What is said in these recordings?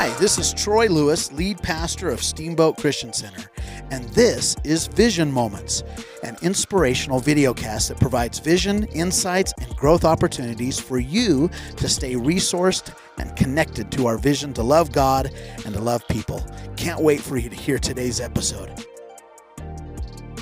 Hi, this is Troy Lewis, lead pastor of Steamboat Christian Center, and this is Vision Moments, an inspirational videocast that provides vision, insights, and growth opportunities for you to stay resourced and connected to our vision to love God and to love people. Can't wait for you to hear today's episode.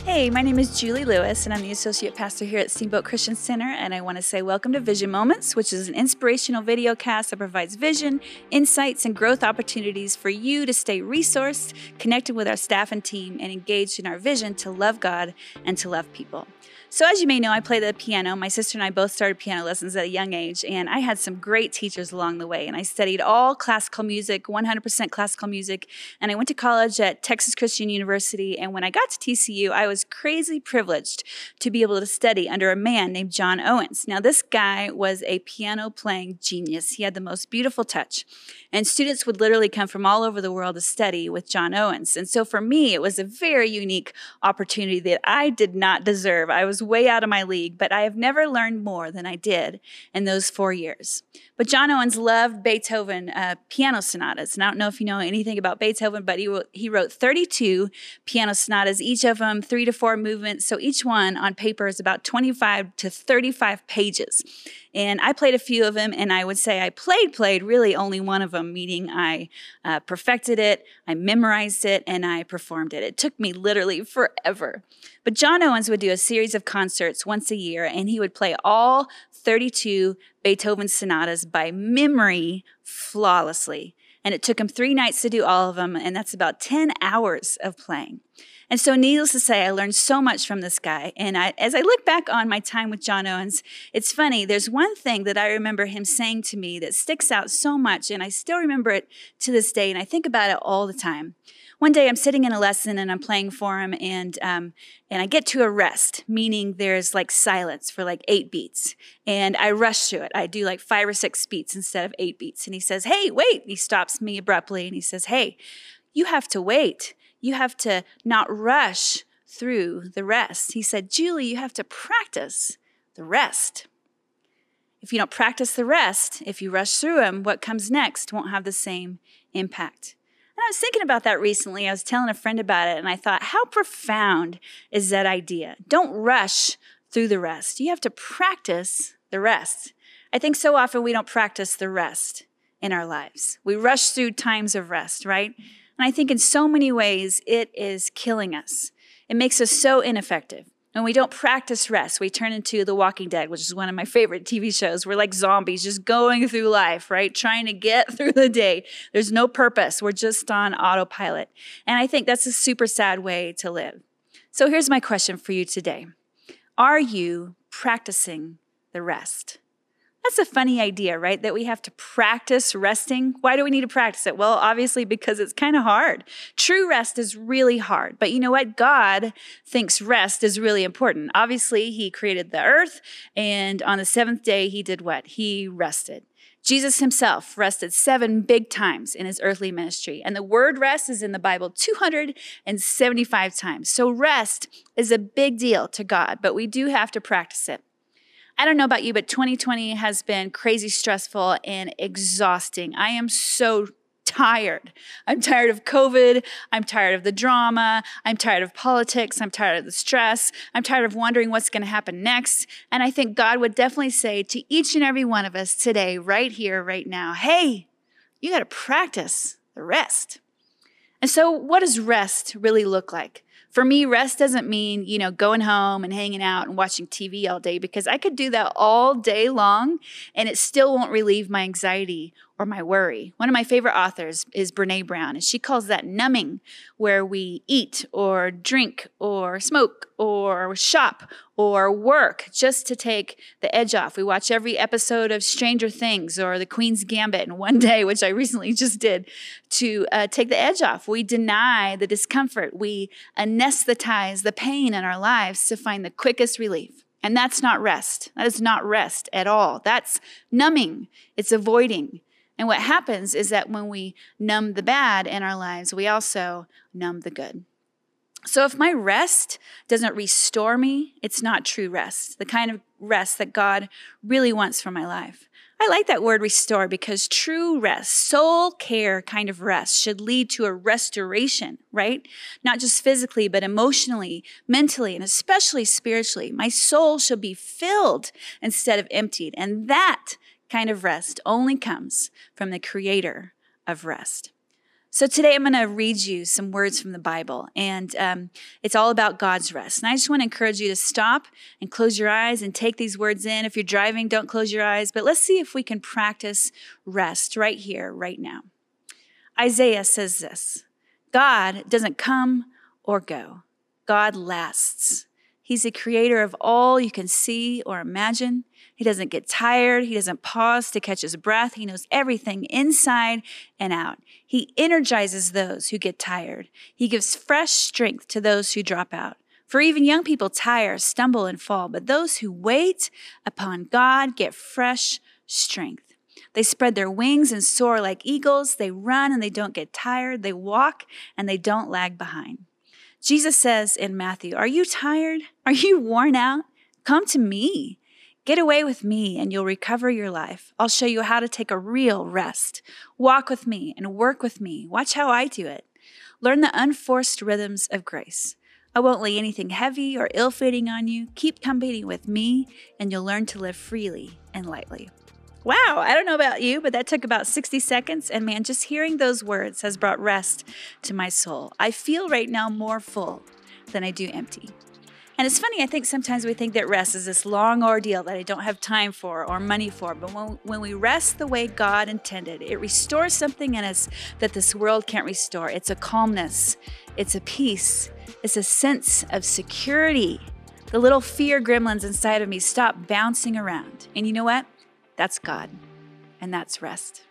Hey, my name is Julie Lewis, and I'm the Associate Pastor here at Steamboat Christian Center. And I want to say welcome to Vision Moments, which is an inspirational video cast that provides vision, insights, and growth opportunities for you to stay resourced, connected with our staff and team, and engaged in our vision to love God and to love people. So, as you may know, I play the piano. My sister and I both started piano lessons at a young age, and I had some great teachers along the way. And I studied all classical music, 100% classical music. And I went to college at Texas Christian University. And when I got to TCU, I was crazy privileged to be able to study under a man named John Owings. Now, this guy was a piano playing genius. He had the most beautiful touch. And students would literally come from all over the world to study with John Owings. And so for me, it was a very unique opportunity that I did not deserve. I was was way out of my league, but I have never learned more than I did in those four years. But John Owings loved Beethoven uh, piano sonatas. And I don't know if you know anything about Beethoven, but he he wrote 32 piano sonatas, each of them three to four movements. So each one on paper is about 25 to 35 pages. And I played a few of them, and I would say I played, played really only one of them, meaning I uh, perfected it, I memorized it, and I performed it. It took me literally forever. But John Owens would do a series of concerts once a year, and he would play all 32 Beethoven sonatas by memory flawlessly. And it took him three nights to do all of them, and that's about 10 hours of playing. And so, needless to say, I learned so much from this guy. And I, as I look back on my time with John Owings, it's funny. There's one thing that I remember him saying to me that sticks out so much, and I still remember it to this day, and I think about it all the time. One day, I'm sitting in a lesson and I'm playing for him, and um, and I get to a rest, meaning there's like silence for like eight beats, and I rush through it. I do like five or six beats instead of eight beats, and he says, "Hey, wait!" He stops me abruptly, and he says, "Hey, you have to wait." You have to not rush through the rest. He said, Julie, you have to practice the rest. If you don't practice the rest, if you rush through them, what comes next won't have the same impact. And I was thinking about that recently. I was telling a friend about it, and I thought, how profound is that idea? Don't rush through the rest. You have to practice the rest. I think so often we don't practice the rest in our lives. We rush through times of rest, right? And I think in so many ways, it is killing us. It makes us so ineffective. When we don't practice rest, we turn into The Walking Dead, which is one of my favorite TV shows. We're like zombies, just going through life, right? Trying to get through the day. There's no purpose. We're just on autopilot. And I think that's a super sad way to live. So here's my question for you today Are you practicing the rest? That's a funny idea, right? That we have to practice resting. Why do we need to practice it? Well, obviously, because it's kind of hard. True rest is really hard. But you know what? God thinks rest is really important. Obviously, He created the earth, and on the seventh day, He did what? He rested. Jesus himself rested seven big times in his earthly ministry. And the word rest is in the Bible 275 times. So rest is a big deal to God, but we do have to practice it. I don't know about you, but 2020 has been crazy stressful and exhausting. I am so tired. I'm tired of COVID. I'm tired of the drama. I'm tired of politics. I'm tired of the stress. I'm tired of wondering what's going to happen next. And I think God would definitely say to each and every one of us today, right here, right now, hey, you got to practice the rest. And so, what does rest really look like? For me, rest doesn't mean, you know, going home and hanging out and watching TV all day because I could do that all day long and it still won't relieve my anxiety or my worry. One of my favorite authors is Brene Brown, and she calls that numbing, where we eat or drink or smoke or shop or work just to take the edge off. We watch every episode of Stranger Things or The Queen's Gambit in one day, which I recently just did, to uh, take the edge off. We deny the discomfort, we anesthetize the pain in our lives to find the quickest relief. And that's not rest. That is not rest at all. That's numbing. It's avoiding. And what happens is that when we numb the bad in our lives, we also numb the good. So if my rest doesn't restore me, it's not true rest, the kind of rest that God really wants for my life. I like that word restore because true rest, soul care kind of rest, should lead to a restoration, right? Not just physically, but emotionally, mentally, and especially spiritually. My soul should be filled instead of emptied. And that kind of rest only comes from the creator of rest. So today I'm going to read you some words from the Bible, and um, it's all about God's rest. And I just want to encourage you to stop and close your eyes and take these words in. If you're driving, don't close your eyes, but let's see if we can practice rest right here, right now. Isaiah says this God doesn't come or go, God lasts. He's the creator of all you can see or imagine. He doesn't get tired. He doesn't pause to catch his breath. He knows everything inside and out. He energizes those who get tired. He gives fresh strength to those who drop out. For even young people tire, stumble, and fall, but those who wait upon God get fresh strength. They spread their wings and soar like eagles. They run and they don't get tired. They walk and they don't lag behind. Jesus says in Matthew, Are you tired? Are you worn out? Come to me. Get away with me and you'll recover your life. I'll show you how to take a real rest. Walk with me and work with me. Watch how I do it. Learn the unforced rhythms of grace. I won't lay anything heavy or ill fitting on you. Keep company with me, and you'll learn to live freely and lightly. Wow, I don't know about you, but that took about 60 seconds. And man, just hearing those words has brought rest to my soul. I feel right now more full than I do empty. And it's funny, I think sometimes we think that rest is this long ordeal that I don't have time for or money for. But when, when we rest the way God intended, it restores something in us that this world can't restore. It's a calmness, it's a peace, it's a sense of security. The little fear gremlins inside of me stop bouncing around. And you know what? That's God, and that's rest.